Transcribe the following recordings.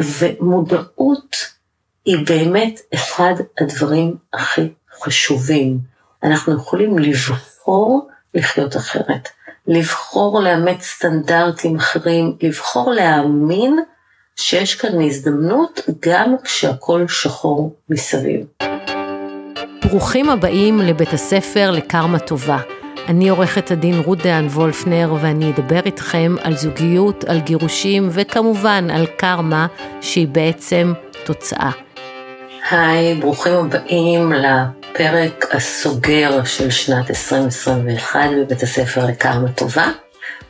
ומודעות היא באמת אחד הדברים הכי חשובים. אנחנו יכולים לבחור לחיות אחרת, לבחור לאמץ סטנדרטים אחרים, לבחור להאמין שיש כאן הזדמנות גם כשהכול שחור מסביב. ברוכים הבאים לבית הספר לקרמה טובה. אני עורכת הדין רות דהן וולפנר ואני אדבר איתכם על זוגיות, על גירושים וכמובן על קרמה שהיא בעצם תוצאה. היי, ברוכים הבאים לפרק הסוגר של שנת 2021 בבית הספר לקרמה טובה.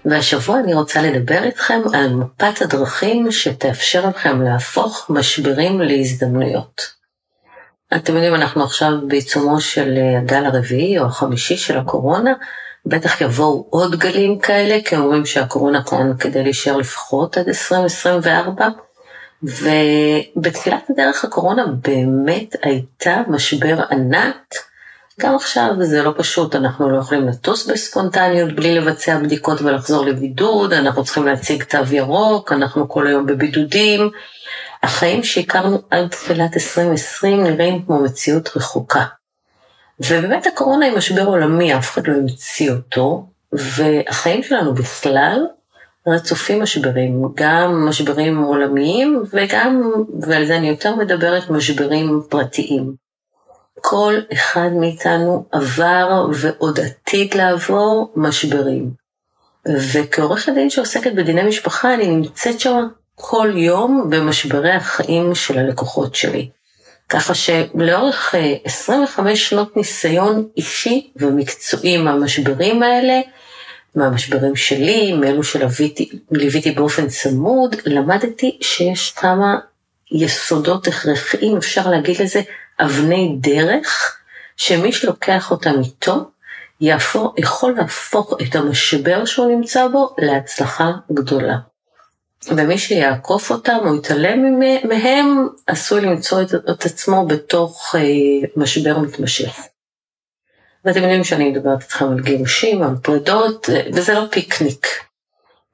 והשבוע אני רוצה לדבר איתכם על מפת הדרכים שתאפשר לכם להפוך משברים להזדמנויות. אתם יודעים, אנחנו עכשיו בעיצומו של הגל הרביעי או החמישי של הקורונה, בטח יבואו עוד גלים כאלה, כי אומרים שהקורונה כאן כדי להישאר לפחות עד 2024, ובתחילת הדרך הקורונה באמת הייתה משבר ענק. גם עכשיו זה לא פשוט, אנחנו לא יכולים לטוס בספונטניות בלי לבצע בדיקות ולחזור לבידוד, אנחנו צריכים להציג תו ירוק, אנחנו כל היום בבידודים. החיים שהכרנו עד תחילת 2020 נראים כמו מציאות רחוקה. ובאמת הקורונה היא משבר עולמי, אף אחד לא המציא אותו, והחיים שלנו בכלל רצופים משברים, גם משברים עולמיים וגם, ועל זה אני יותר מדברת, משברים פרטיים. כל אחד מאיתנו עבר ועוד עתיד לעבור משברים. וכעורכת דין שעוסקת בדיני משפחה, אני נמצאת שם כל יום במשברי החיים של הלקוחות שלי. ככה שלאורך 25 אה, שנות ניסיון אישי ומקצועי מהמשברים האלה, מהמשברים שלי, מאלו שליוויתי באופן צמוד, למדתי שיש כמה יסודות הכרחיים, אפשר להגיד לזה אבני דרך, שמי שלוקח אותם איתו, יהפוך, יכול להפוך את המשבר שהוא נמצא בו להצלחה גדולה. ומי שיעקוף אותם או יתעלם מהם, עשוי למצוא את, את עצמו בתוך אה, משבר מתמשך. ואתם יודעים שאני מדברת איתכם על גירושים, על פרידות, אה, וזה לא פיקניק.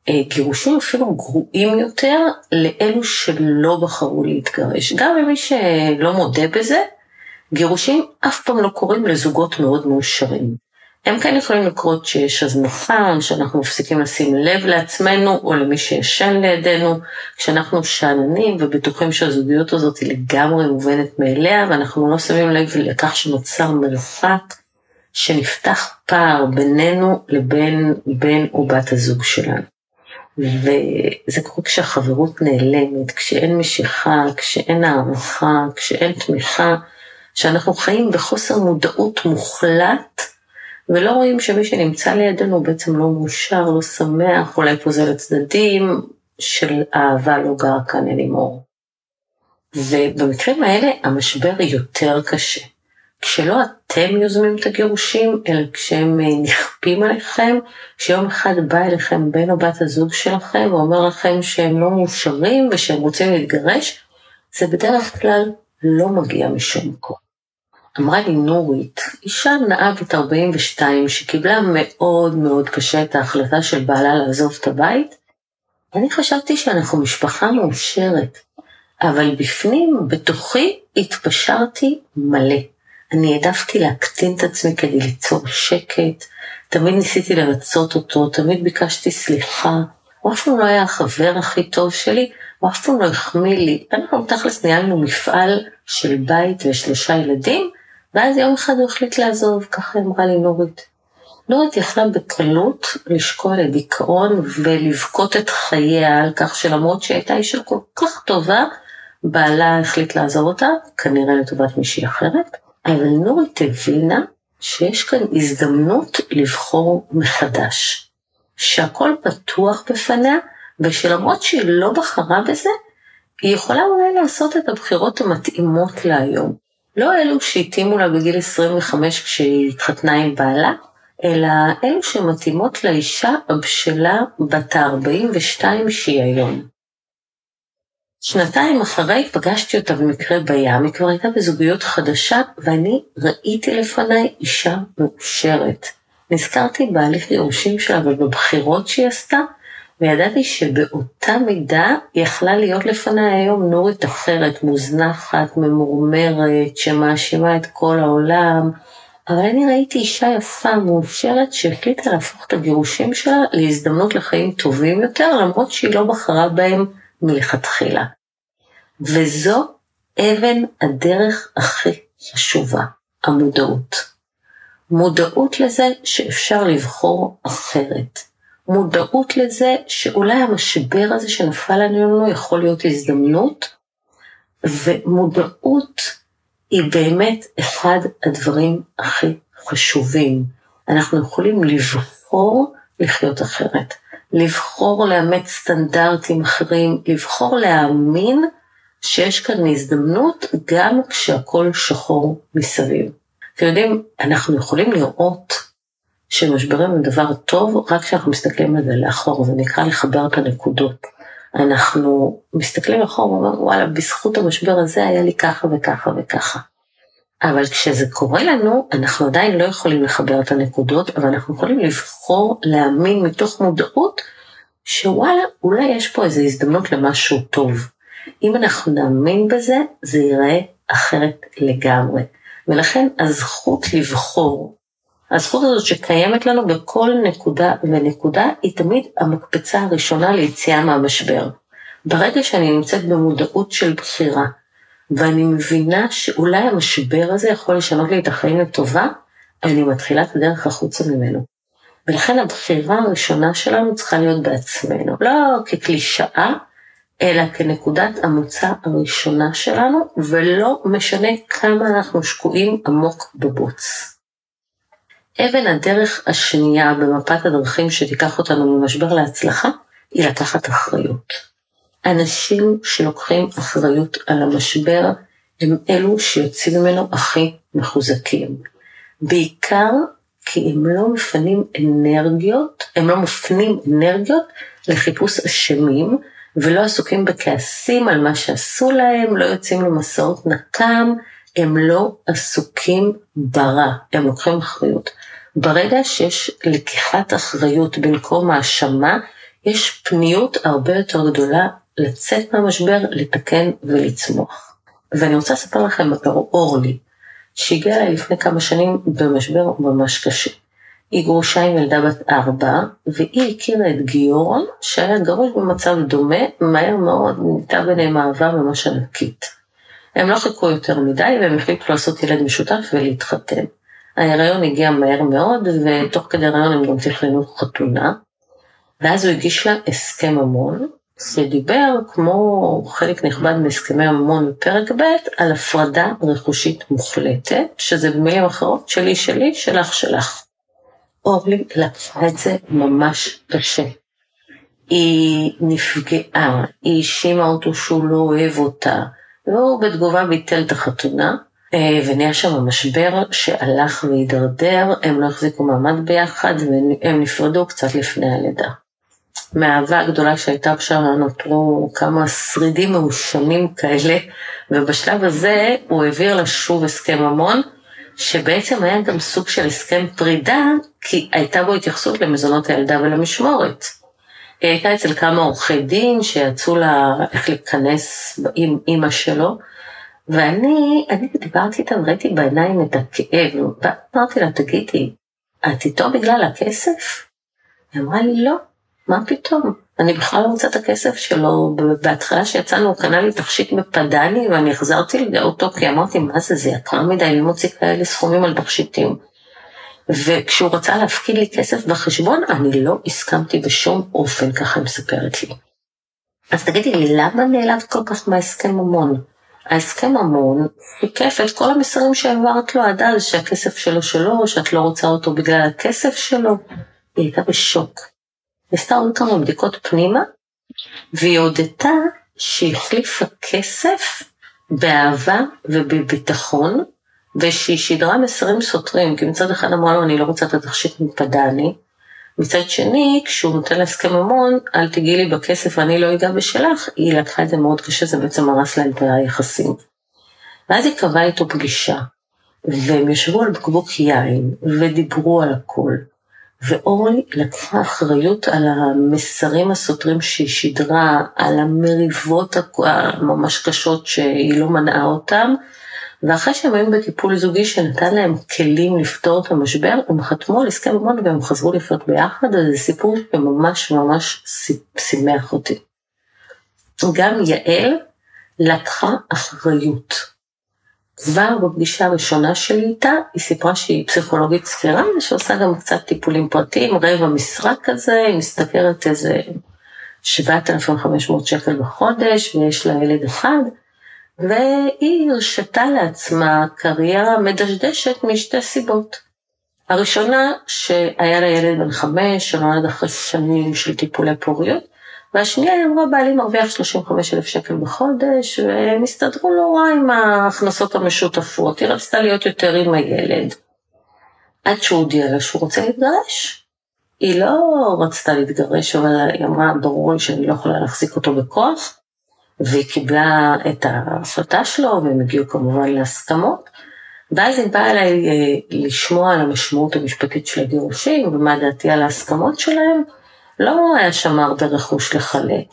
אה, גירושים אפילו גרועים יותר לאלו שלא בחרו להתגרש. גם למי שלא מודה בזה, גירושים אף פעם לא קורים לזוגות מאוד מאושרים. הם כן יכולים לקרות שיש הזנחה, שאנחנו מפסיקים לשים לב לעצמנו או למי שישן לידינו, כשאנחנו שאננים ובטוחים שהזוגיות הזאת היא לגמרי מובנת מאליה ואנחנו לא שמים לב לכך שנוצר מרחק, שנפתח פער בינינו לבין בן או בת הזוג שלנו. וזה קורה כשהחברות נעלמת, כשאין משיכה, כשאין הערכה, כשאין תמיכה, שאנחנו חיים בחוסר מודעות מוחלט ולא רואים שמי שנמצא לידינו בעצם לא מאושר, לא שמח, אולי פוזל לצדדים של אהבה לא גר כאן אלימור. ובמקרים האלה המשבר יותר קשה. כשלא אתם יוזמים את הגירושים, אלא כשהם אה, נכפים עליכם, כשיום אחד בא אליכם בן או בת הזוג שלכם ואומר לכם שהם לא מאושרים ושהם רוצים להתגרש, זה בדרך כלל לא מגיע משום מקום. אמרה לי נורית, אישה נאה בת 42 שקיבלה מאוד מאוד קשה את ההחלטה של בעלה לעזוב את הבית, אני חשבתי שאנחנו משפחה מאושרת, אבל בפנים, בתוכי, התפשרתי מלא. אני העדפתי להקטין את עצמי כדי ליצור שקט, תמיד ניסיתי לרצות אותו, תמיד ביקשתי סליחה, הוא אף פעם לא היה החבר הכי טוב שלי, הוא אף פעם לא החמיא לי. אנחנו תכלס ניהלנו מפעל של בית ושלושה ילדים, ואז יום אחד הוא החליט לעזוב, ככה אמרה לי נורית. נורית יכלה בקלות לשקוע לדיכאון ולבכות את חייה על כך שלמרות שהיא הייתה אישה כל כך טובה, בעלה החליט לעזוב אותה, כנראה לטובת מישהי אחרת, אבל נורית הבינה שיש כאן הזדמנות לבחור מחדש. שהכל פתוח בפניה, ושלמרות שהיא לא בחרה בזה, היא יכולה אולי לעשות את הבחירות המתאימות להיום. לא אלו שהתאימו לה בגיל 25 כשהיא התחתנה עם בעלה, אלא אלו שמתאימות לאישה הבשלה בת ה-42 שהיא היום. שנתיים אחרי פגשתי אותה במקרה בים, היא כבר הייתה בזוגיות חדשה, ואני ראיתי לפניי אישה מאושרת. נזכרתי בהליך גירושים שלה ובבחירות שהיא עשתה, וידעתי שבאותה מידה יכלה להיות לפניי היום נורית אחרת, מוזנחת, ממורמרת, שמאשימה את כל העולם. אבל אני ראיתי אישה יפה, מאושרת, שהחליטה להפוך את הגירושים שלה להזדמנות לחיים טובים יותר, למרות שהיא לא בחרה בהם מלכתחילה. וזו אבן הדרך הכי חשובה, המודעות. מודעות לזה שאפשר לבחור אחרת. מודעות לזה שאולי המשבר הזה שנפל עלינו יכול להיות הזדמנות, ומודעות היא באמת אחד הדברים הכי חשובים. אנחנו יכולים לבחור לחיות אחרת, לבחור לאמץ סטנדרטים אחרים, לבחור להאמין שיש כאן הזדמנות גם כשהכול שחור מסביב. אתם יודעים, אנחנו יכולים לראות שמשברים הם דבר טוב רק כשאנחנו מסתכלים על זה לאחור, זה נקרא לחבר את הנקודות. אנחנו מסתכלים אחורה ואומרים, וואלה, בזכות המשבר הזה היה לי ככה וככה וככה. אבל כשזה קורה לנו, אנחנו עדיין לא יכולים לחבר את הנקודות, אבל אנחנו יכולים לבחור להאמין מתוך מודעות, שוואלה, אולי יש פה איזו הזדמנות למשהו טוב. אם אנחנו נאמין בזה, זה ייראה אחרת לגמרי. ולכן הזכות לבחור, הזכות הזאת שקיימת לנו בכל נקודה ונקודה, היא תמיד המקפצה הראשונה ליציאה מהמשבר. ברגע שאני נמצאת במודעות של בחירה, ואני מבינה שאולי המשבר הזה יכול לשנות לי את החיים לטובה, אני מתחילה את הדרך החוצה ממנו. ולכן הבחירה הראשונה שלנו צריכה להיות בעצמנו, לא כקלישאה, אלא כנקודת המוצא הראשונה שלנו, ולא משנה כמה אנחנו שקועים עמוק בבוץ. אבן הדרך השנייה במפת הדרכים שתיקח אותנו ממשבר להצלחה, היא לקחת אחריות. אנשים שלוקחים אחריות על המשבר הם אלו שיוצאים ממנו הכי מחוזקים. בעיקר כי הם לא מפנים אנרגיות, הם לא מפנים אנרגיות לחיפוש אשמים, ולא עסוקים בכעסים על מה שעשו להם, לא יוצאים למסעות נקם, הם לא עסוקים ברע, הם לוקחים אחריות. ברגע שיש לקיחת אחריות במקום האשמה, יש פניות הרבה יותר גדולה לצאת מהמשבר, לתקן ולצמוח. ואני רוצה לספר לכם על אורלי, שהגיעה אליי לפני כמה שנים במשבר ממש קשה. היא גרושה עם ילדה בת ארבע, והיא הכירה את גיורון, שהיה גרוש במצב דומה, מהר מאוד נהייתה ביניהם אהבה ממש ענקית. הם לא חיכו יותר מדי, והם החליטו לעשות ילד משותף ולהתחתן. ההיריון הגיע מהר מאוד, ותוך כדי הריון הם גם תכננו חתונה. ואז הוא הגיש לה הסכם ממון, שדיבר, כמו חלק נכבד מהסכמי הממון בפרק ב', על הפרדה רכושית מוחלטת, שזה במילים אחרות, שלי שלי, שלך שלך. אורלי לקחה את זה ממש קשה. היא נפגעה, היא האשימה אותו שהוא לא אוהב אותה, והוא בתגובה ביטל את החתונה, אה, ונהיה שם משבר שהלך והידרדר, הם לא החזיקו מעמד ביחד והם נפרדו קצת לפני הלידה. מהאהבה הגדולה שהייתה שם נותרו כמה שרידים מעושנים כאלה, ובשלב הזה הוא העביר לה שוב הסכם ממון, שבעצם היה גם סוג של הסכם פרידה, כי הייתה בו התייחסות למזונות הילדה ולמשמורת. היא הייתה אצל כמה עורכי דין שיצאו לה איך להיכנס עם אימא שלו, ואני, אני דיברתי איתה וראיתי בעיניים את הכאב, ואמרתי לה, תגידי, את איתו בגלל הכסף? היא אמרה לי, לא, מה פתאום? אני בכלל לא רוצה את הכסף שלו. בהתחלה שיצאנו הוא קנה לי תכשיט בפדני ואני החזרתי אותו כי אמרתי מה זה זה יקר מדי מי מוציא כאלה סכומים על תכשיטים. וכשהוא רצה להפקיד לי כסף בחשבון אני לא הסכמתי בשום אופן ככה היא מספרת לי. אז תגידי לי למה נעלבת כל כך מההסכם ממון? ההסכם ממון שיקף את כל המסרים שהעברת לו עד אז שהכסף שלו שלו שאת לא רוצה אותו בגלל הכסף שלו. היא הייתה בשוק. עשתה עוד כמה בדיקות פנימה, והיא הודתה שהחליפה כסף באהבה ובביטחון, ושהיא שידרה מסרים סותרים, כי מצד אחד אמרה לו אני לא רוצה את התכשיט מפדני, מצד שני, כשהוא נותן לה הסכם ממון, אל תגיעי לי בכסף ואני לא אגע בשלך, היא לקחה את זה מאוד קשה, זה בעצם הרס להם את היחסים. ואז היא קבעה איתו פגישה, והם ישבו על בקבוק יין, ודיברו על הכל. ואורלי לקחה אחריות על המסרים הסותרים שהיא שידרה, על המריבות הממש קשות שהיא לא מנעה אותם, ואחרי שהם היו בטיפול זוגי שנתן להם כלים לפתור את המשבר, הם חתמו על הסכם ממון והם חזרו לחיות ביחד, אז זה סיפור שממש ממש שימח אותי. גם יעל לקחה אחריות. כבר בפגישה הראשונה שלי איתה, היא סיפרה שהיא פסיכולוגית ספירה, ושעושה גם קצת טיפולים פרטיים, רבע משרה כזה, היא משתכרת איזה 7,500 שקל בחודש, ויש לה ילד אחד, והיא הרשתה לעצמה קריירה מדשדשת משתי סיבות. הראשונה, שהיה לה ילד בן חמש, שנולד אחרי שנים של טיפולי פוריות, והשנייה היא אמרה, בעלי מרוויח 35 אלף שקל בחודש, והם הסתדרו לא רע עם ההכנסות המשותפות, היא רצתה להיות יותר עם הילד. עד שהוא הודיע לה שהוא רוצה להתגרש. היא לא רצתה להתגרש, אבל היא אמרה, ברור לי שאני לא יכולה להחזיק אותו בכוח, והיא קיבלה את ההחלטה שלו, והם הגיעו כמובן להסכמות. ואז היא באה אליי אה, לשמוע על המשמעות המשפטית של הגירושים, ומה דעתי על ההסכמות שלהם. לא היה שם הרבה רכוש לחלק.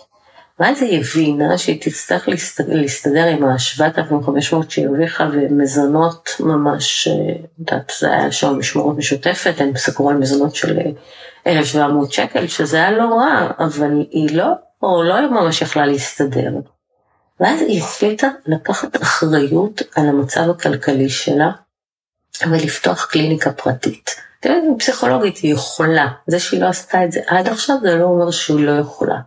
ואז היא הבינה שהיא תצטרך להסתדר, עם ה-7,500 שהיא הרוויחה ומזונות ממש, אה, את יודעת, זה היה שם משמורת משותפת, הם סגרו על מזונות של 1,700 אה, שקל, שזה היה לא רע, אבל היא לא, או לא ממש יכלה להסתדר. ואז היא החליטה לקחת אחריות על המצב הכלכלי שלה ולפתוח קליניקה פרטית. אתם יודעים, פסיכולוגית היא יכולה. זה שהיא לא עשתה את זה עד עכשיו, זה לא אומר שהיא לא יכולה.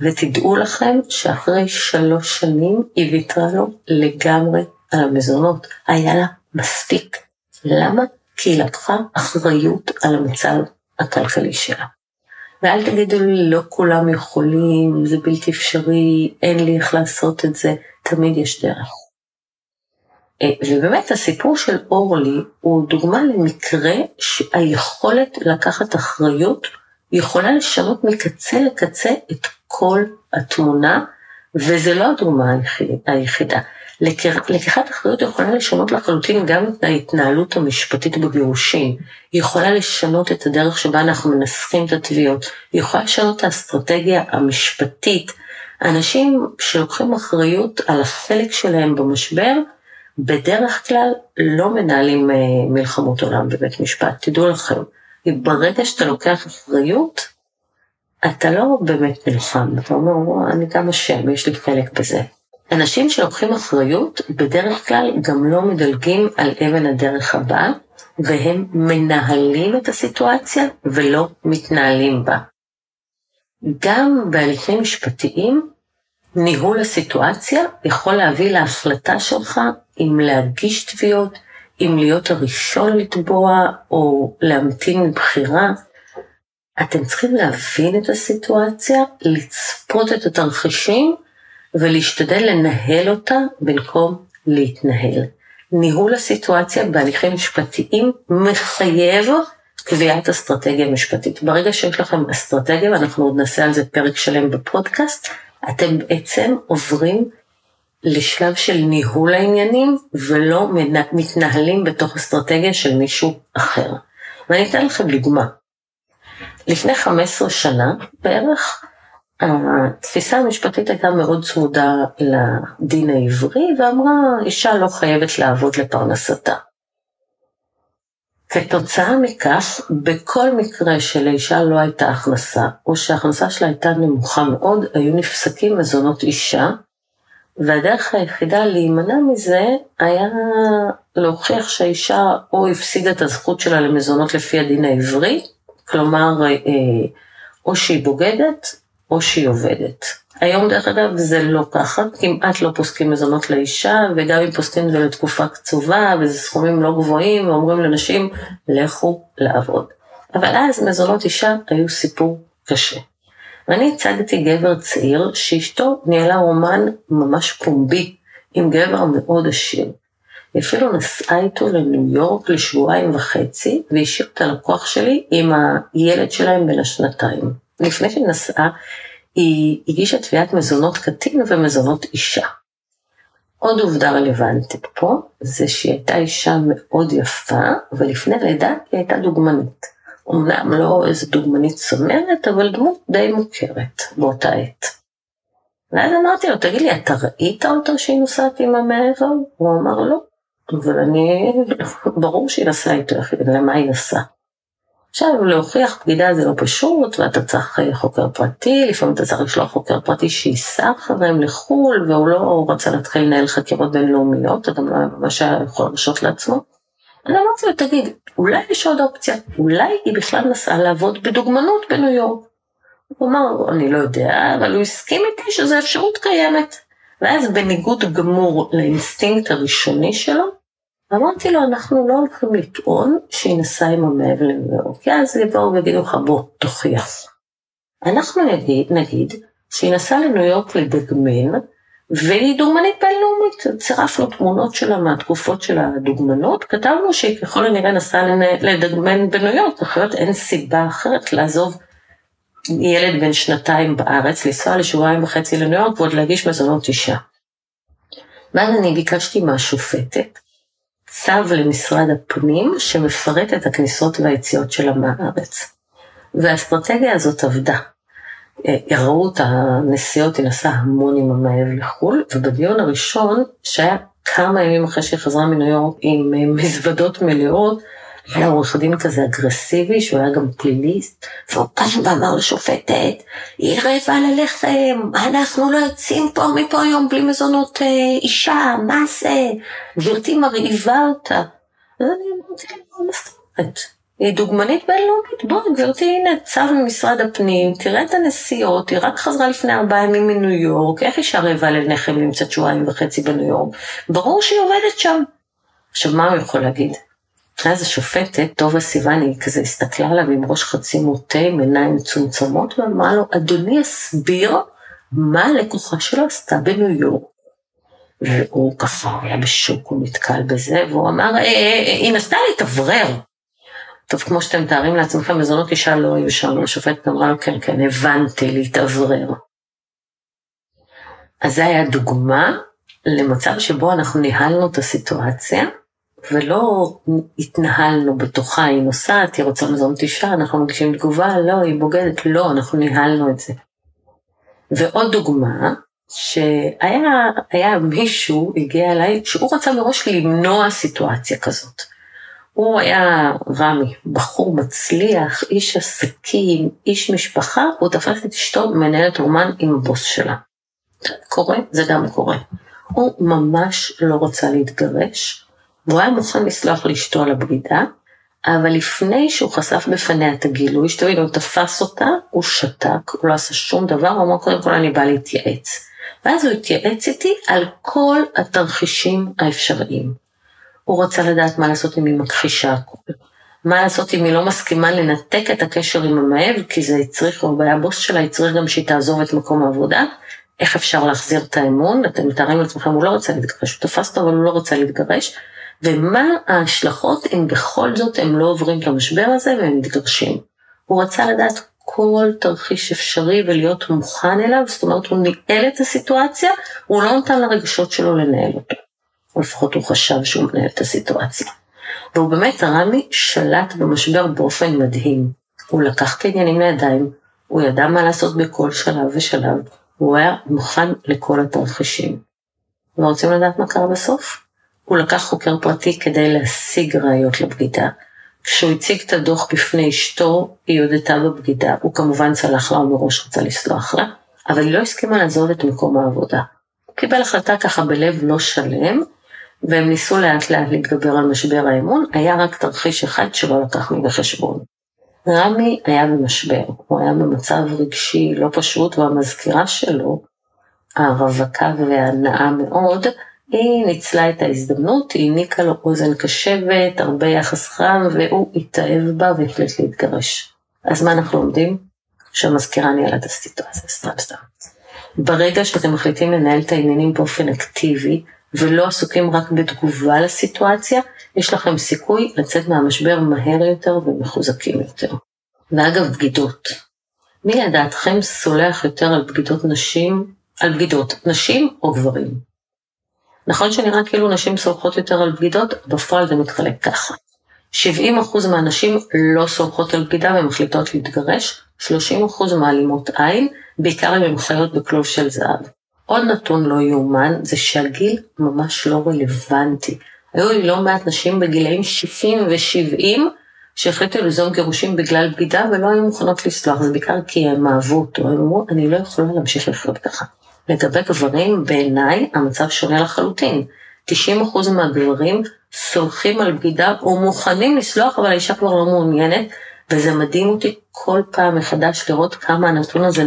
ותדעו לכם שאחרי שלוש שנים היא ויתרה לו לגמרי על המזונות. היה לה מספיק. למה? כי היא לקחה אחריות על המצב הכלכלי שלה. ואל תגידו לי, לא כולם יכולים, זה בלתי אפשרי, אין לי איך לעשות את זה, תמיד יש דרך. אה, ובאמת הסיפור של אורלי הוא דוגמה למקרה שהיכולת לקחת אחריות יכולה לשנות מקצה לקצה את כל התמונה, וזה לא הדוגמה היחידה. לקיחת אחריות יכולה לשנות לחלוטין גם את ההתנהלות המשפטית בגירושים, היא יכולה לשנות את הדרך שבה אנחנו מנסחים את התביעות, היא יכולה לשנות את האסטרטגיה המשפטית. אנשים שלוקחים אחריות על החלק שלהם במשבר, בדרך כלל לא מנהלים אה, מלחמות עולם בבית משפט, תדעו לכם, ברגע שאתה לוקח אחריות, אתה לא באמת נלחם, אתה אומר, אני גם אשם, יש לי חלק בזה. אנשים שלוקחים אחריות, בדרך כלל גם לא מדלגים על אבן הדרך הבאה, והם מנהלים את הסיטואציה ולא מתנהלים בה. גם בהליכים משפטיים, ניהול הסיטואציה יכול להביא להחלטה שלך אם להגיש תביעות, אם להיות הראשון לתבוע או להמתין מבחירה. אתם צריכים להבין את הסיטואציה, לצפות את התרחישים ולהשתדל לנהל אותה במקום להתנהל. ניהול הסיטואציה בהליכים משפטיים מחייב קביעת אסטרטגיה משפטית. ברגע שיש לכם אסטרטגיה, ואנחנו עוד נעשה על זה פרק שלם בפודקאסט, אתם בעצם עוברים לשלב של ניהול העניינים ולא מתנהלים בתוך אסטרטגיה של מישהו אחר. ואני אתן לכם דוגמה. לפני 15 שנה בערך, התפיסה המשפטית הייתה מאוד צמודה לדין העברי ואמרה, אישה לא חייבת לעבוד לפרנסתה. כתוצאה מכך, בכל מקרה שלאישה לא הייתה הכנסה, או שההכנסה שלה הייתה נמוכה מאוד, היו נפסקים מזונות אישה, והדרך היחידה להימנע מזה היה להוכיח שהאישה או הפסידה את הזכות שלה למזונות לפי הדין העברי, כלומר, אה, או שהיא בוגדת, או שהיא עובדת. היום דרך אגב זה לא ככה, כמעט לא פוסקים מזונות לאישה, וגם אם פוסקים זה לתקופה קצובה, וזה סכומים לא גבוהים, ואומרים לנשים, לכו לעבוד. אבל אז מזונות אישה היו סיפור קשה. ואני הצגתי גבר צעיר שאשתו ניהלה רומן ממש פומבי עם גבר מאוד עשיר. היא אפילו נסעה איתו לניו יורק לשבועיים וחצי, והשאיר את הלקוח שלי עם הילד שלהם בן השנתיים. לפני שהיא נסעה, היא הגישה תביעת מזונות קטין ומזונות אישה. עוד עובדה רלוונטית פה, זה שהיא הייתה אישה מאוד יפה, ולפני לידה היא הייתה דוגמנית. אמנם לא איזה דוגמנית צמרת, אבל דמות די מוכרת באותה עת. ואז אמרתי לו, תגיד לי, אתה ראית אותו שהיא נוסעת עם המעבר? הוא אמר לא, אבל אני, ברור שהיא נסעה איתו, למה היא נסעה? עכשיו, להוכיח בגידה זה לא פשוט, ואתה צריך אה, חוקר פרטי, לפעמים אתה צריך לשלוח חוקר פרטי שייסע אחריהם לחו"ל, והוא לא רצה להתחיל לנהל חקירות בינלאומיות, אתה לא ממש היה יכול להרשות לעצמו. אני אמרתי לו, תגיד, אולי יש עוד אופציה, אולי היא בכלל נסעה לעבוד בדוגמנות בניו יורק. הוא אמר, אני לא יודע, אבל הוא הסכים איתי שזו אפשרות קיימת. ואז בניגוד גמור לאינסטינקט הראשוני שלו, אמרתי לו, אנחנו לא הולכים לטעון שהיא נסעה עם המאב לניו יורק, כי אז יבואו ויגידו לך, בוא, תוכיח. אנחנו נגיד, נגיד שהיא נסעה לניו יורק לדגמן, והיא דוגמנית בינלאומית, צירפנו תמונות שלה מהתקופות של הדוגמנות, כתבנו שהיא ככל הנראה נסעה לדגמן בניו יורק, אחרת אין סיבה אחרת לעזוב ילד בן שנתיים בארץ, לנסוע לשבועיים וחצי לניו יורק ועוד להגיש מזונות אישה. ואז אני ביקשתי מהשופטת צו למשרד הפנים שמפרט את הכניסות והיציאות שלה מהארץ. והאסטרטגיה הזאת עבדה. אה, ראו את הנסיעות, היא נסעה המון עם המאהב לחו"ל, ובדיון הראשון, שהיה כמה ימים אחרי שהיא חזרה מניו יורק עם אה, מזוודות מלאות, היה עורך דין כזה אגרסיבי, שהוא היה גם פליליסט, והוא קם ואמר לשופטת, היא רעבה ללחם, אנחנו לא יוצאים פה מפה היום בלי מזונות אה, אישה, מה זה? גברתי מרעיבה אותה. אז אני אמרתי מה זאת אומרת? היא דוגמנית בינלאומית, בואי גברתי, הנה צו ממשרד הפנים, תראה את הנסיעות, היא רק חזרה לפני ארבעה ימים מניו יורק, איך אישה רעבה ללחם נמצאת שבועיים וחצי בניו יורק? ברור שהיא עובדת שם. עכשיו, מה הוא יכול להגיד? אז השופטת, טובה סיוני, כזה הסתכלה עליו עם ראש חצי מוטה, עם עיניים מצומצמות, ואמרה לו, אדוני הסביר מה הלקוחה שלו עשתה בניו יורק. והוא ככה היה בשוק, הוא נתקל בזה, והוא אמר, אה, אה, אה, היא נסתה להתאוורר. טוב, כמו שאתם מתארים לעצמכם, מזונות אישה לא היו שם, השופטת אמרה לו, כן, כן, הבנתי, להתאוורר. אז זו הייתה דוגמה למצב שבו אנחנו ניהלנו את הסיטואציה, ולא התנהלנו בתוכה, היא נוסעת, היא רוצה מזון אישה, אנחנו מגישים תגובה, לא, היא בוגדת, לא, אנחנו ניהלנו את זה. ועוד דוגמה, שהיה מישהו, הגיע אליי, שהוא רצה מראש למנוע סיטואציה כזאת. הוא היה רמי, בחור מצליח, איש עסקים, איש משפחה, הוא תפס את אשתו מנהלת רומן עם הבוס שלה. קורה, זה גם קורה. הוא ממש לא רוצה להתגרש, והוא היה מוכן לסלוח לאשתו על הבגידה, אבל לפני שהוא חשף בפניה את הגילוי, שתבין, הוא תפס אותה, הוא שתק, הוא לא עשה שום דבר, הוא אמר, קודם כל אני בא להתייעץ. ואז הוא התייעץ איתי על כל התרחישים האפשריים. הוא רצה לדעת מה לעשות אם היא מכחישה הכול. מה לעשות אם היא לא מסכימה לנתק את הקשר עם המאהב, כי זה הצריך, הוא היה בוס שלה, הצריך גם שהיא תעזוב את מקום העבודה. איך אפשר להחזיר את האמון? אתם מתארים לעצמכם, הוא לא רוצה להתגרש, הוא תפס אותו, אבל הוא לא רוצה להתגרש. ומה ההשלכות אם בכל זאת הם לא עוברים את המשבר הזה והם מתגרשים. הוא רצה לדעת כל תרחיש אפשרי ולהיות מוכן אליו, זאת אומרת הוא ניהל את הסיטואציה, הוא לא נתן לרגשות שלו לנהל אותו. או לפחות הוא חשב שהוא מנהל את הסיטואציה. והוא באמת, רמי שלט במשבר באופן מדהים. הוא לקח את העניינים לידיים, הוא ידע מה לעשות בכל שלב ושלב, הוא היה מוכן לכל התרחישים. ורוצים לדעת מה קרה בסוף? הוא לקח חוקר פרטי כדי להשיג ראיות לבגידה. כשהוא הציג את הדוח בפני אשתו, היא הודתה בבגידה. הוא כמובן צלח לה ומראש רצה לסלוח לה, אבל היא לא הסכימה לעזוב את מקום העבודה. הוא קיבל החלטה ככה בלב לא שלם, והם ניסו לאט לאט להתגבר על משבר האמון, היה רק תרחיש אחד שלא לקח בחשבון. רמי היה במשבר, הוא היה במצב רגשי לא פשוט, והמזכירה שלו, הרווקה והנאה מאוד, היא ניצלה את ההזדמנות, היא העניקה לו אוזן קשבת, הרבה יחס חם, והוא התאהב בה והחליט להתגרש. אז מה אנחנו לומדים? שהמזכירה ניהלה את הסיטואציה, סתם סתם. ברגע שאתם מחליטים לנהל את העניינים באופן אקטיבי, ולא עסוקים רק בתגובה לסיטואציה, יש לכם סיכוי לצאת מהמשבר מהר יותר ומחוזקים יותר. ואגב, בגידות. מי לדעתכם סולח יותר על בגידות נשים, על בגידות, נשים או גברים? נכון שנראה כאילו נשים סולחות יותר על בגידות, בפועל זה מתחלק ככה. 70% מהנשים לא סומכות על בגידה ומחליטות להתגרש, 30% מעלימות עין, בעיקר אם הן חיות בכלוב של זהב. עוד נתון לא יאומן זה שהגיל ממש לא רלוונטי. היו לי לא מעט נשים בגילאים 60 ו-70 שהחליטו ליזום גירושים בגלל בגידה ולא היו מוכנות לסלוח, זה בעיקר כי הם אהבו אותו, הם אמרו, אני לא יכולה להמשיך לחיות ככה. לגבי גברים, בעיניי המצב שונה לחלוטין. 90% מהגברים סולחים על בגידה או מוכנים לסלוח, אבל האישה כבר לא מעוניינת, וזה מדהים אותי כל פעם מחדש לראות כמה הנתון הזה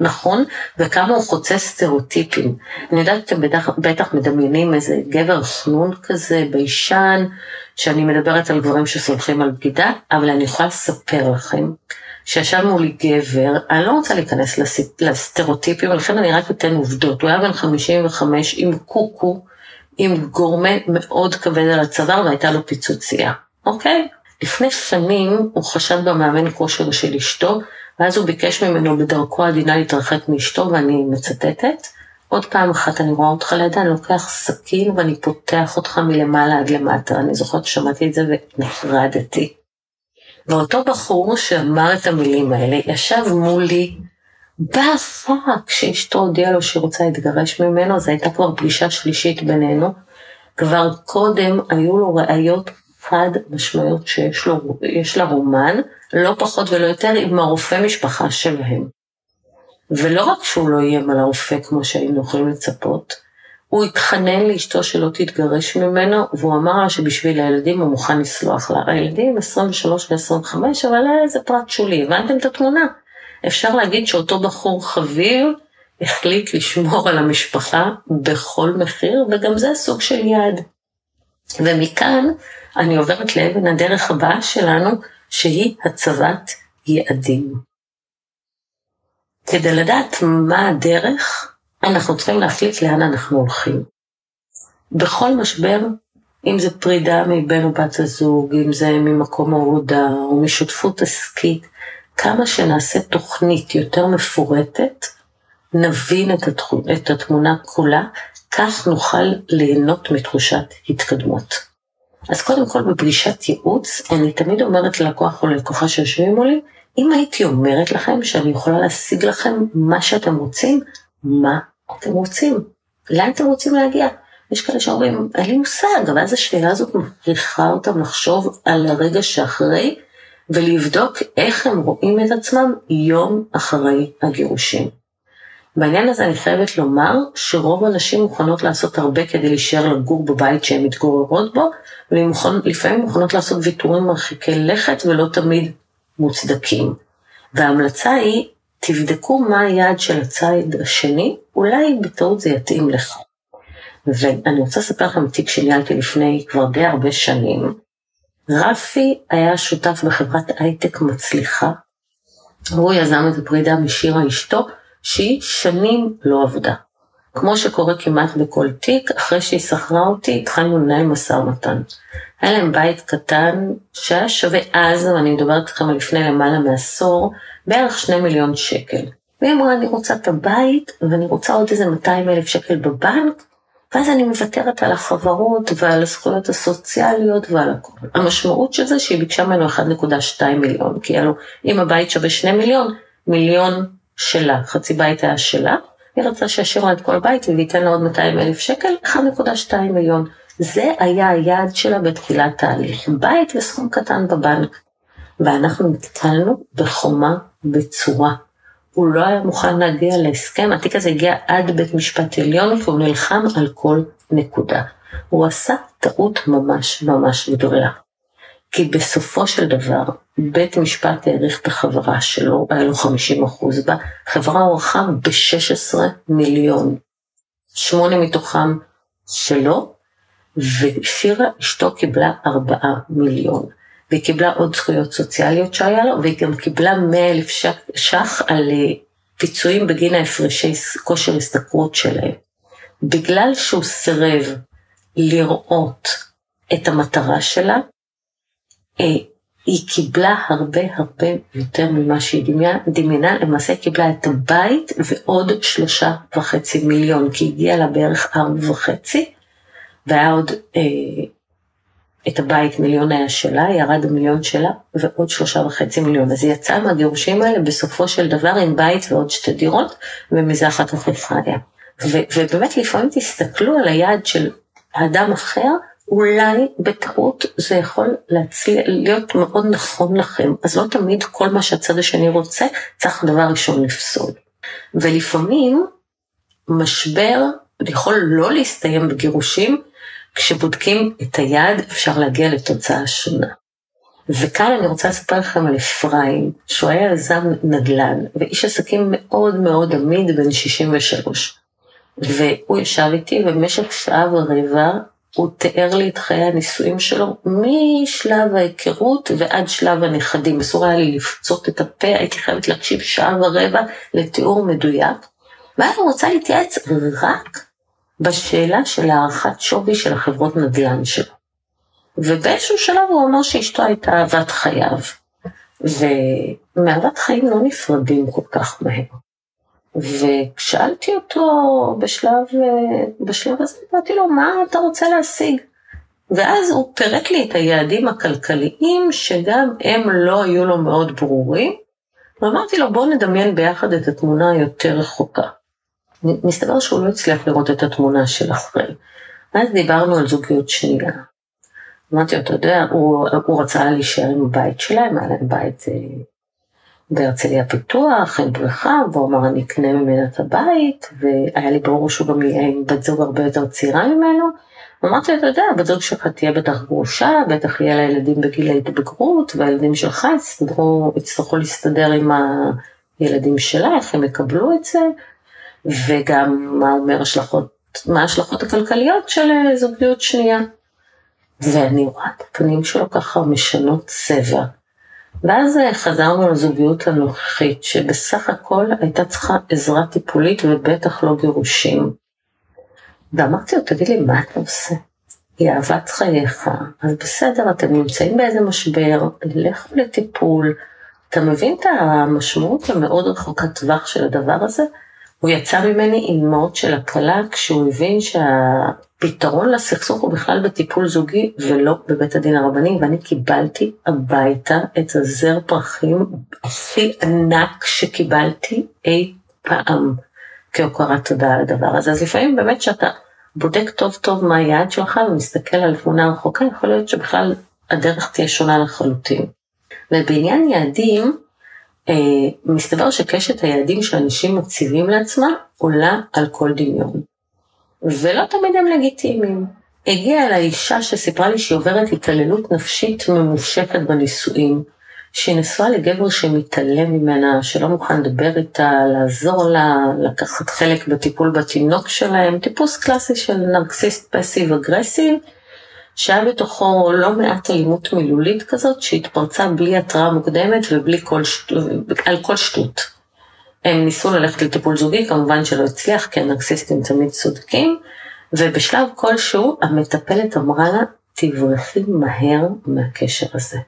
נכון וכמה הוא חוצה סטריאוטיפים. אני יודעת שאתם בטח, בטח מדמיינים איזה גבר חנון כזה, ביישן, שאני מדברת על גברים שסולחים על בגידה, אבל אני יכולה לספר לכם שישב מולי גבר, אני לא רוצה להיכנס לסטריאוטיפים, ולכן אני רק אתן עובדות. הוא היה בן 55 עם קוקו, עם גורמה מאוד כבד על הצוואר והייתה לו פיצוצייה, אוקיי? לפני שנים הוא חשד במאמן כושר של אשתו, ואז הוא ביקש ממנו בדרכו עדינה להתרחק מאשתו, ואני מצטטת, עוד פעם אחת אני רואה אותך לידה, אני לוקח סכין ואני פותח אותך מלמעלה עד למטה. אני זוכרת ששמעתי את זה ונחרדתי. ואותו בחור שאמר את המילים האלה, ישב מולי בפאק שאשתו הודיעה לו שהיא רוצה להתגרש ממנו, זו הייתה כבר פגישה שלישית בינינו. כבר קודם היו לו ראיות חד משמעיות שיש לו, לה רומן, לא פחות ולא יותר עם הרופא משפחה שלהם. ולא רק שהוא לא איים על הרופא כמו שהיינו יכולים לצפות, הוא התחנן לאשתו שלא תתגרש ממנו, והוא אמר לה שבשביל הילדים הוא מוכן לסלוח לה. הילדים 23 ו-25, אבל זה פרט שולי, הבנתם את התמונה? אפשר להגיד שאותו בחור חביב החליט לשמור על המשפחה בכל מחיר, וגם זה סוג של יעד. ומכאן אני עוברת לאבן הדרך הבאה שלנו, שהיא הצבת יעדים. כדי לדעת מה הדרך, אנחנו צריכים להחליט לאן אנחנו הולכים. בכל משבר, אם זה פרידה מבן או בת הזוג, אם זה ממקום העבודה או משותפות עסקית, כמה שנעשה תוכנית יותר מפורטת, נבין את, התחום, את התמונה כולה, כך נוכל ליהנות מתחושת התקדמות. אז קודם כל בפגישת ייעוץ, אני תמיד אומרת ללקוח או ללקוחה שיושבים מולי, אם הייתי אומרת לכם שאני יכולה להשיג לכם מה שאתם רוצים, מה אתם רוצים? לאן אתם רוצים להגיע? יש כאלה שאומרים, אין לי מושג, ואז השאלה הזאת מכריחה אותם לחשוב על הרגע שאחרי, ולבדוק איך הם רואים את עצמם יום אחרי הגירושים. בעניין הזה אני חייבת לומר שרוב הנשים מוכנות לעשות הרבה כדי להישאר לגור בבית שהן מתגוררות בו, ולפעמים מוכנות לעשות ויתורים מרחיקי לכת ולא תמיד מוצדקים. וההמלצה היא, תבדקו מה היעד של הצייד השני, אולי בטעות זה יתאים לך. ואני רוצה לספר לכם תיק שניהלתי לפני כבר די הרבה שנים. רפי היה שותף בחברת הייטק מצליחה. הוא יזם את הפרידה משירה אשתו, שהיא שנים לא עבדה. כמו שקורה כמעט בכל תיק, אחרי שהיא שכרה אותי, התחלנו לנהל משא ומתן. היה להם בית קטן, שהיה שווה אז, ואני מדברת איתכם על לפני למעלה מעשור, בערך שני מיליון שקל. והיא אמרה, אני רוצה את הבית, ואני רוצה עוד איזה 200 אלף שקל בבנק, ואז אני מוותרת על החברות ועל הזכויות הסוציאליות ועל הכול. המשמעות של זה שהיא ביקשה ממנו 1.2 מיליון, כי הלו, אם הבית שווה 2 מיליון, מיליון שלה, חצי בית היה שלה, היא רצתה שישאיר לה את כל הבית וייתן לה עוד 200 אלף שקל, 1.2 מיליון. זה היה היעד שלה בתחילת תהליך, בית וסכום קטן בבנק. ואנחנו נתקלנו בחומה בצורה. הוא לא היה מוכן להגיע להסכם, התיק הזה הגיע עד בית משפט עליון, והוא נלחם על כל נקודה. הוא עשה טעות ממש ממש גדולה. כי בסופו של דבר, בית משפט העריך את החברה שלו, היה לו 50 אחוז בה, חברה הוערכה ב-16 מיליון. שמונה מתוכם שלו, ושירה אשתו קיבלה 4 מיליון. והיא קיבלה עוד זכויות סוציאליות שהיה לו, והיא גם קיבלה 100 אלף ש"ח על אה, פיצויים בגין ההפרשי כושר השתכרות שלהם. בגלל שהוא סירב לראות את המטרה שלה, היא קיבלה הרבה הרבה יותר ממה שהיא דמיינה, למעשה היא קיבלה את הבית ועוד שלושה וחצי מיליון, כי הגיע לה בערך ארבע וחצי, והיה עוד אה, את הבית מיליון היה שלה, ירד המיליון שלה ועוד שלושה וחצי מיליון. אז היא יצאה מהגירושים האלה בסופו של דבר עם בית ועוד שתי דירות, ומזה אחר כך היא ובאמת לפעמים תסתכלו על היעד של אדם אחר, אולי בטעות זה יכול להצליח, להיות מאוד נכון לכם, אז לא תמיד כל מה שהצד השני רוצה צריך דבר ראשון לפסול. ולפעמים משבר יכול לא להסתיים בגירושים, כשבודקים את היעד אפשר להגיע לתוצאה שונה. וכאן אני רוצה לספר לכם על אפרים, שהוא היה יזם נדל"ן, ואיש עסקים מאוד מאוד עמיד, בן 63. והוא ישב איתי, ובמשך שעה ורבע הוא תיאר לי את חיי הנישואים שלו משלב ההיכרות ועד שלב הנכדים. אסור היה לי לפצות את הפה, הייתי חייבת להקשיב שעה ורבע לתיאור מדויק. והיה רוצה להתייעץ רק בשאלה של הערכת שווי של החברות נדל"ן שלו. ובאיזשהו שלב הוא אמר שאשתו הייתה אהבת חייו, ומאהבת חיים לא נפרדים כל כך מהר. וכשאלתי אותו בשלב, בשלב הזה, אמרתי לו, מה אתה רוצה להשיג? ואז הוא פירט לי את היעדים הכלכליים, שגם הם לא היו לו מאוד ברורים, ואמרתי לו, בוא נדמיין ביחד את התמונה היותר רחוקה. מסתבר שהוא לא הצליח לראות את התמונה של אחרי. אז דיברנו על זוגיות שנייה. אמרתי לו, אתה יודע, הוא, הוא רצה להישאר עם הבית שלהם, היה להם בית אה, בהרצליה פיתוח, עם בריכה, והוא אמר, אני אקנה ממנה את הבית, והיה לי ברור שהוא גם יהיה עם בת זוג הרבה יותר צעירה ממנו. אמרתי לו, אתה יודע, בת זוג שלך תהיה בטח גרושה, בטח יהיה לה ילדים בגיל ההתבגרות, והילדים שלך יצטרכו, יצטרכו להסתדר עם הילדים שלה, איך הם יקבלו את זה. וגם מה אומר השלכות, מה ההשלכות הכלכליות של אה, זוגיות שנייה. ואני רואה את הפנים שלו ככה משנות צבע. ואז אה, חזרנו לזוגיות הנוכחית, שבסך הכל הייתה צריכה עזרה טיפולית ובטח לא גירושים. ואמרתי לו, תגיד לי, מה אתה עושה? היא אהבת חייך, אז בסדר, אתם נמצאים באיזה משבר, לכו לטיפול. אתה מבין את המשמעות המאוד רחוקת טווח של הדבר הזה? הוא יצא ממני עם דמעות של הקלה כשהוא הבין שהפתרון לסכסוך הוא בכלל בטיפול זוגי ולא בבית הדין הרבני, ואני קיבלתי הביתה את הזר פרחים הכי ענק שקיבלתי אי פעם כהוקרת תודה על הדבר הזה. אז לפעמים באמת שאתה בודק טוב טוב מה היעד שלך ומסתכל על תמונה רחוקה, יכול להיות שבכלל הדרך תהיה שונה לחלוטין. ובעניין יעדים, מסתבר שקשת היעדים שאנשים מציבים לעצמם עולה על כל דמיון. ולא תמיד הם לגיטימיים. הגיעה אליי אישה שסיפרה לי שהיא עוברת התעללות נפשית ממושכת בנישואים, שהיא נשואה לגבר שמתעלם ממנה, שלא מוכן לדבר איתה, לעזור לה, לקחת חלק בטיפול בתינוק שלהם, טיפוס קלאסי של נרקסיסט פסיב אגרסיב, שהיה בתוכו לא מעט אלימות מילולית כזאת שהתפרצה בלי התראה מוקדמת ובלי כל שטות, על כל שטות. הם ניסו ללכת לטיפול זוגי, כמובן שלא הצליח, כי הנרקסיסטים תמיד צודקים, ובשלב כלשהו המטפלת אמרה לה, תברחי מהר מהקשר הזה.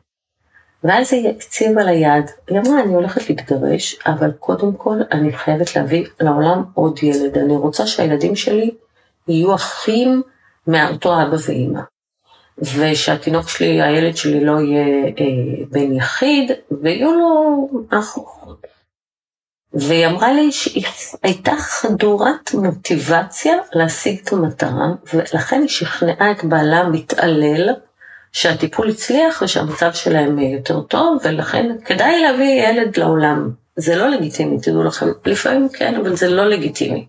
ואז היא הציבה לה יד, היא אמרה, אני הולכת להתגרש, אבל קודם כל אני חייבת להביא לעולם עוד ילד. אני רוצה שהילדים שלי יהיו אחים מאותו אבא ואימא. ושהתינוק שלי, הילד שלי לא יהיה אה, בן יחיד, ויהיו לו אחות. והיא אמרה לי שהיא הייתה חדורת מוטיבציה להשיג את המטרה, ולכן היא שכנעה את בעלה מתעלל שהטיפול הצליח ושהמצב שלהם יותר טוב, ולכן כדאי להביא ילד לעולם. זה לא לגיטימי, תדעו לכם, לפעמים כן, אבל זה לא לגיטימי.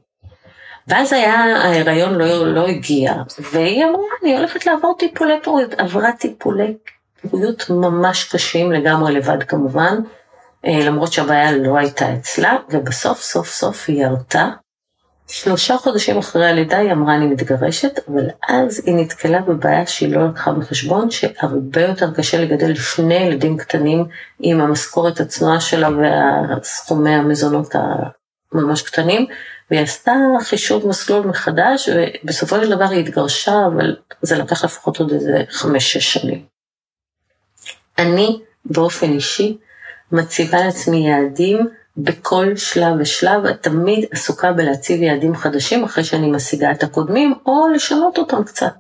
ואז היה, ההיריון לא, לא הגיע, והיא אמרה, אני הולכת לעבור טיפולי פוריות, עברה טיפולי פוריות ממש קשים, לגמרי לבד כמובן, אה, למרות שהבעיה לא הייתה אצלה, ובסוף סוף סוף היא ירתה. שלושה חודשים אחרי הלידה היא אמרה אני מתגרשת, אבל אז היא נתקלה בבעיה שהיא לא לקחה בחשבון, שהרבה יותר קשה לגדל שני ילדים קטנים עם המשכורת הצנועה שלה והסכומי המזונות הממש קטנים, והיא עשתה חישוב מסלול מחדש, ובסופו של דבר היא התגרשה, אבל זה לקח לפחות עוד איזה חמש-שש שנים. אני, באופן אישי, מציבה לעצמי יעדים בכל שלב ושלב, תמיד עסוקה בלהציב יעדים חדשים אחרי שאני משיגה את הקודמים, או לשנות אותם קצת.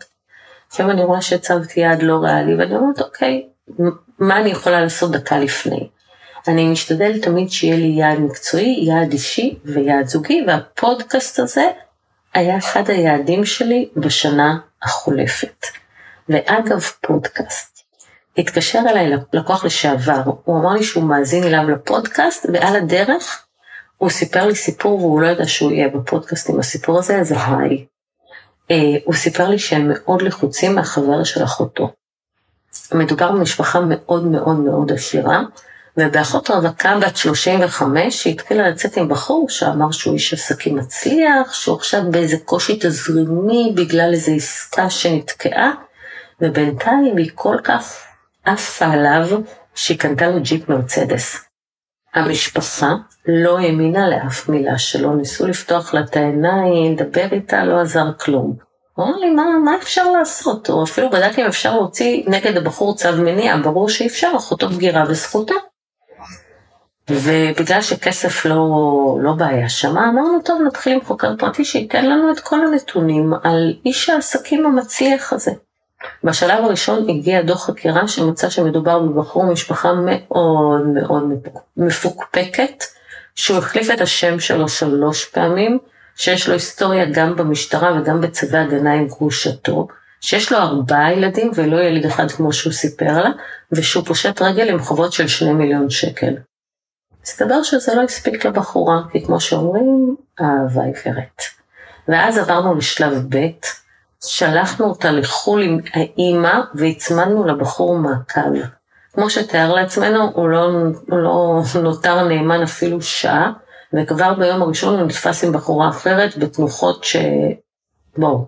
לפעמים אני רואה שהצבתי יעד לא ריאלי, ואני אומרת, אוקיי, מה אני יכולה לעשות דקה לפני? אני משתדלת תמיד שיהיה לי יעד מקצועי, יעד אישי ויעד זוגי, והפודקאסט הזה היה אחד היעדים שלי בשנה החולפת. ואגב, פודקאסט. התקשר אליי לקוח לשעבר, הוא אמר לי שהוא מאזין אליו לפודקאסט, ועל הדרך הוא סיפר לי סיפור והוא לא ידע שהוא יהיה בפודקאסט עם הסיפור הזה, אז היי. אה, הוא סיפר לי שהם מאוד לחוצים מהחבר של אחותו. מדובר במשפחה מאוד מאוד מאוד עשירה, ובאחות רווקה בת 35 שהתחילה לצאת עם בחור שאמר שהוא איש עסקים מצליח, שהוא עכשיו באיזה קושי תזרימי בגלל איזו עסקה שנתקעה, ובינתיים היא כל כך עפה עליו שהיא קנתה לו ג'יפ מרצדס. המשפחה לא האמינה לאף מילה שלו, ניסו לפתוח לה את העיניים, לדבר איתה, לא עזר כלום. הוא אמר לי, מה, מה אפשר לעשות? או אפילו בדקתי אם אפשר להוציא נגד הבחור צו מניעה, ברור שאי אפשר, אחותו בגירה וזכותה. ובגלל שכסף לא, לא בעיה שמה, אמרנו, טוב, נתחיל עם חוקר פרטי שייתן לנו את כל הנתונים על איש העסקים המצליח הזה. בשלב הראשון הגיע דוח חקירה שמצא שמדובר בבחור משפחה מאוד מאוד מפוקפקת, שהוא החליף את השם שלו שלוש פעמים, שיש לו היסטוריה גם במשטרה וגם בצווי הגנה עם גרושתו, שיש לו ארבעה ילדים ולא ילד אחד כמו שהוא סיפר לה, ושהוא פושט רגל עם חובות של שני מיליון שקל. מסתבר שזה לא הספיק לבחורה, כי כמו שאומרים, אהבה עיוורת. ואז עברנו לשלב ב', שלחנו אותה לחו"ל עם האימא והצמדנו לבחור מעקב. כמו שתיאר לעצמנו, הוא לא, הוא לא נותר נאמן אפילו שעה, וכבר ביום הראשון הוא נתפס עם בחורה אחרת בתנוחות ש... בואו,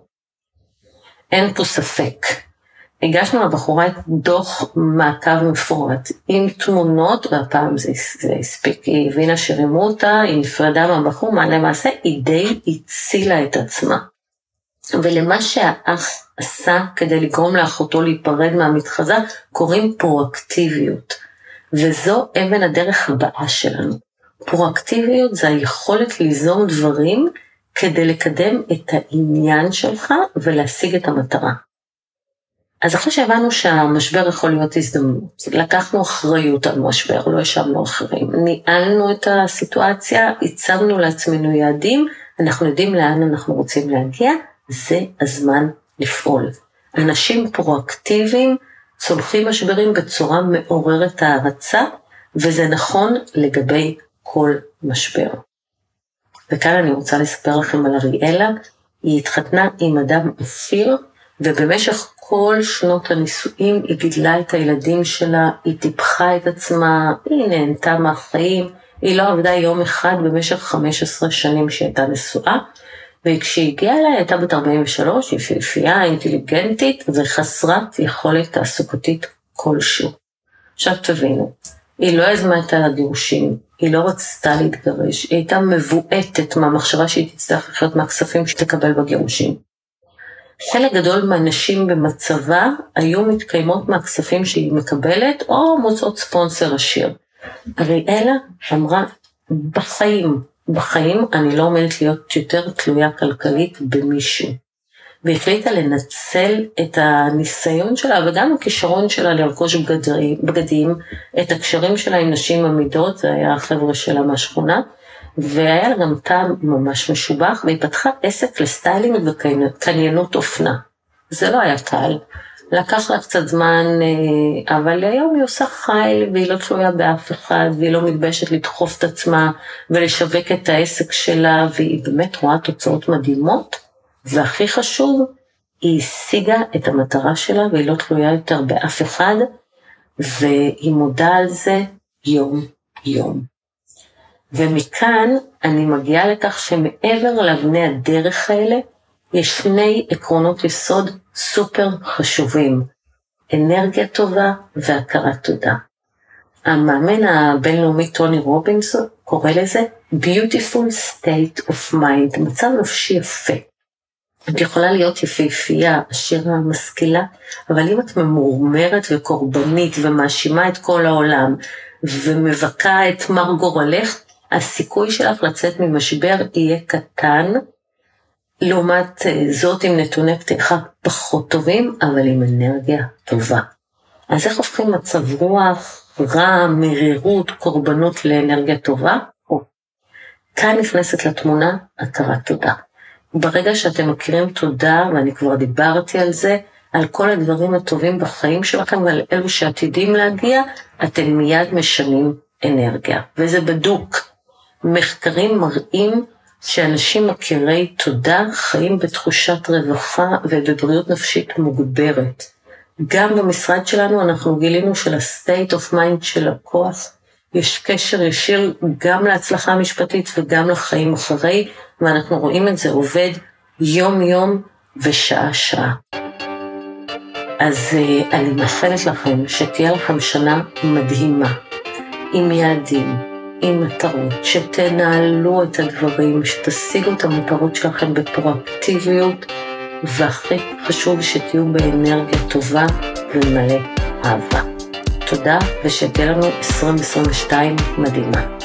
אין פה ספק. הגשנו לבחורה דוח מעקב מפורט עם תמונות, והפעם זה, זה הספיק, היא הבינה שרימו אותה, היא נפרדה מהבחור, מה למעשה היא די הצילה את עצמה. ולמה שהאח עשה כדי לגרום לאחותו להיפרד מהמתחזה, קוראים פרואקטיביות. וזו אבן הדרך הבאה שלנו. פרואקטיביות זה היכולת ליזום דברים כדי לקדם את העניין שלך ולהשיג את המטרה. אז אחרי שהבנו שהמשבר יכול להיות הזדמנות, לקחנו אחריות על משבר, לא ישבנו אחרים, ניהלנו את הסיטואציה, הצבנו לעצמנו יעדים, אנחנו יודעים לאן אנחנו רוצים להגיע, זה הזמן לפעול. אנשים פרואקטיביים צולחים משברים בצורה מעוררת הערצה, וזה נכון לגבי כל משבר. וכאן אני רוצה לספר לכם על אריאלה, היא התחתנה עם אדם עשיר, ובמשך כל שנות הנישואים היא גידלה את הילדים שלה, היא טיפחה את עצמה, היא נהנתה מהחיים, היא לא עבדה יום אחד במשך 15 שנים שהיא הייתה נשואה, וכשהיא הגיעה אליי הייתה בת 43, היא יפהפייה, אינטליגנטית וחסרת יכולת תעסוקתית כלשהו. עכשיו תבינו, היא לא יזמה את הגירושים, היא לא רצתה להתגרש, היא הייתה מבועטת מהמחשבה שהיא תצטרך לחיות מהכספים שתקבל בגירושים. חלק גדול מהנשים במצבה היו מתקיימות מהכספים שהיא מקבלת או מוצאות ספונסר עשיר. אריאלה אמרה, בחיים, בחיים אני לא עומדת להיות יותר תלויה כלכלית במישהו. והחליטה לנצל את הניסיון שלה וגם הכישרון שלה לרכוש בגדים, בגדים, את הקשרים שלה עם נשים עמידות, זה היה החבר'ה שלה מהשכונה, והיה לה גם טעם ממש משובח, והיא פתחה עסק לסטיילינג וקניינות אופנה. זה לא היה קל, לקח לה קצת זמן, אה, אבל היום היא עושה חייל והיא לא תלויה באף אחד, והיא לא מתביישת לדחוף את עצמה ולשווק את העסק שלה, והיא באמת רואה תוצאות מדהימות, והכי חשוב, היא השיגה את המטרה שלה והיא לא תלויה יותר באף אחד, והיא מודה על זה יום-יום. ומכאן אני מגיעה לכך שמעבר לאבני הדרך האלה, יש שני עקרונות יסוד סופר חשובים, אנרגיה טובה והכרת תודה. המאמן הבינלאומי טוני רובינסון קורא לזה Beautiful State of Mind, מצב נפשי יפה. את יכולה להיות יפהפייה, עשירה, משכילה, אבל אם את ממורמרת וקורבנית ומאשימה את כל העולם ומבכה את מר גורלך, הסיכוי שלך לצאת ממשבר יהיה קטן, לעומת אה, זאת עם נתוני פתיחה פחות טובים, אבל עם אנרגיה טובה. אז איך הופכים מצב רוח, רע, מרירות, קורבנות לאנרגיה טובה? או. כאן נכנסת לתמונה הכרת תודה. ברגע שאתם מכירים תודה, ואני כבר דיברתי על זה, על כל הדברים הטובים בחיים שלכם ועל אלו שעתידים להגיע, אתם מיד משנים אנרגיה, וזה בדוק. מחקרים מראים שאנשים מכירי תודה חיים בתחושת רווחה ובבריאות נפשית מוגברת. גם במשרד שלנו אנחנו גילינו של-state of mind של הכוח יש קשר ישיר גם להצלחה המשפטית וגם לחיים אחרי, ואנחנו רואים את זה עובד יום-יום ושעה-שעה. אז uh, אני מאחלת לכם שתהיה לכם שנה מדהימה, עם יעדים, עם מטרות, שתנהלו את הדברים, שתשיגו את המטרות שלכם בפרואקטיביות, והכי חשוב שתהיו באנרגיה טובה ומלא אהבה. תודה, ושתהיה לנו 2022 מדהימה.